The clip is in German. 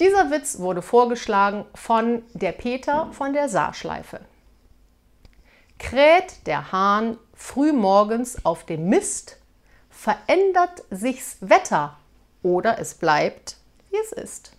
Dieser Witz wurde vorgeschlagen von der Peter von der Saarschleife. Kräht der Hahn frühmorgens auf dem Mist, verändert sich's Wetter oder es bleibt, wie es ist.